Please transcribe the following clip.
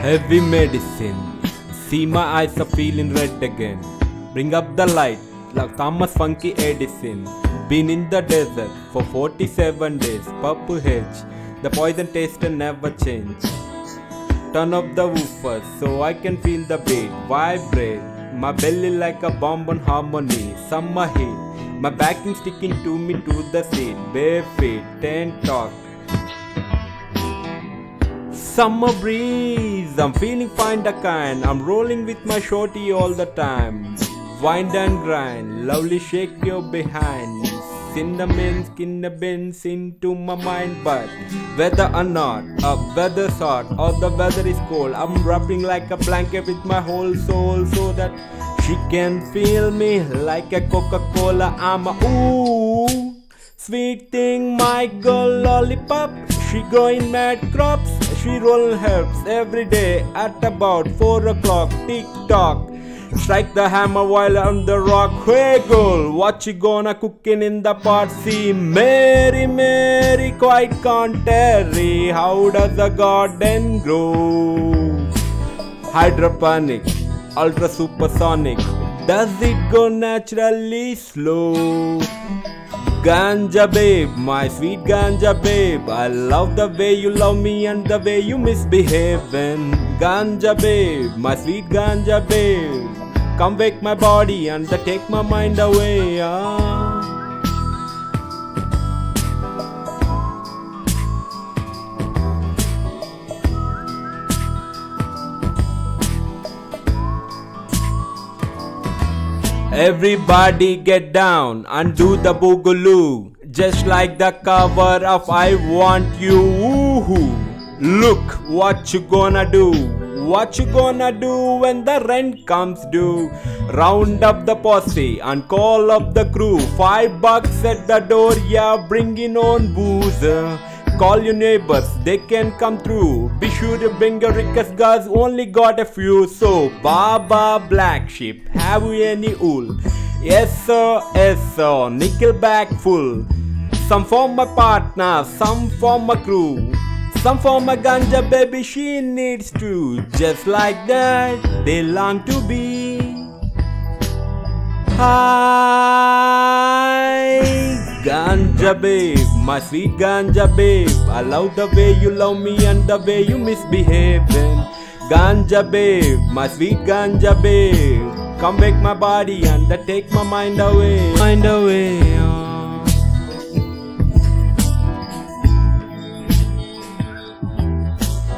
Heavy medicine. See my eyes are feeling red again. Bring up the light like Thomas Funky Edison. Been in the desert for 47 days. Purple hedge. The poison taste never change. Turn up the woofer so I can feel the beat. Vibrate. My belly like a bomb on harmony. Summer heat. My backing sticking to me to the seat. Bare feet. Ten talk. Summer breeze, I'm feeling fine the kind. I'm rolling with my shorty all the time. Wind and grind, lovely shake your behind. Cinnamon, bends into my mind, but whether or not, a weather's hot or the weather is cold, I'm wrapping like a blanket with my whole soul so that she can feel me like a Coca-Cola. I'm a ooh. Sweet thing, my girl lollipop. She growing mad crops. She roll herbs every day at about 4 o'clock. Tick tock. Strike the hammer while on the rock. Hey girl, what you gonna cooking in the pot? See, Mary, Mary, quite contrary. How does a garden grow? Hydroponic, ultra supersonic. Does it go naturally slow? Ganja babe, my sweet ganja babe. I love the way you love me and the way you misbehaving. Ganja babe, my sweet ganja babe. Come wake my body and take my mind away. Ah. Everybody get down and do the boogaloo. Just like the cover of I Want You. Woohoo. Look what you gonna do. What you gonna do when the rent comes due? Round up the posse and call up the crew. Five bucks at the door, yeah, bringing on booze. Call your neighbors, they can come through. Be sure to bring your Rickus guys, only got a few. So, Baa Baa Black Sheep, have you any wool? Yes sir, yes sir, nickel bag full. Some for my partner, some for my crew. Some for my ganja baby, she needs to. Just like that, they long to be. Hi, ganja babe, my sweet ganja babe. I love the way you love me and the way you misbehaving. Ganja babe, my sweet ganja babe. Come make my body and take my mind away. Mind away.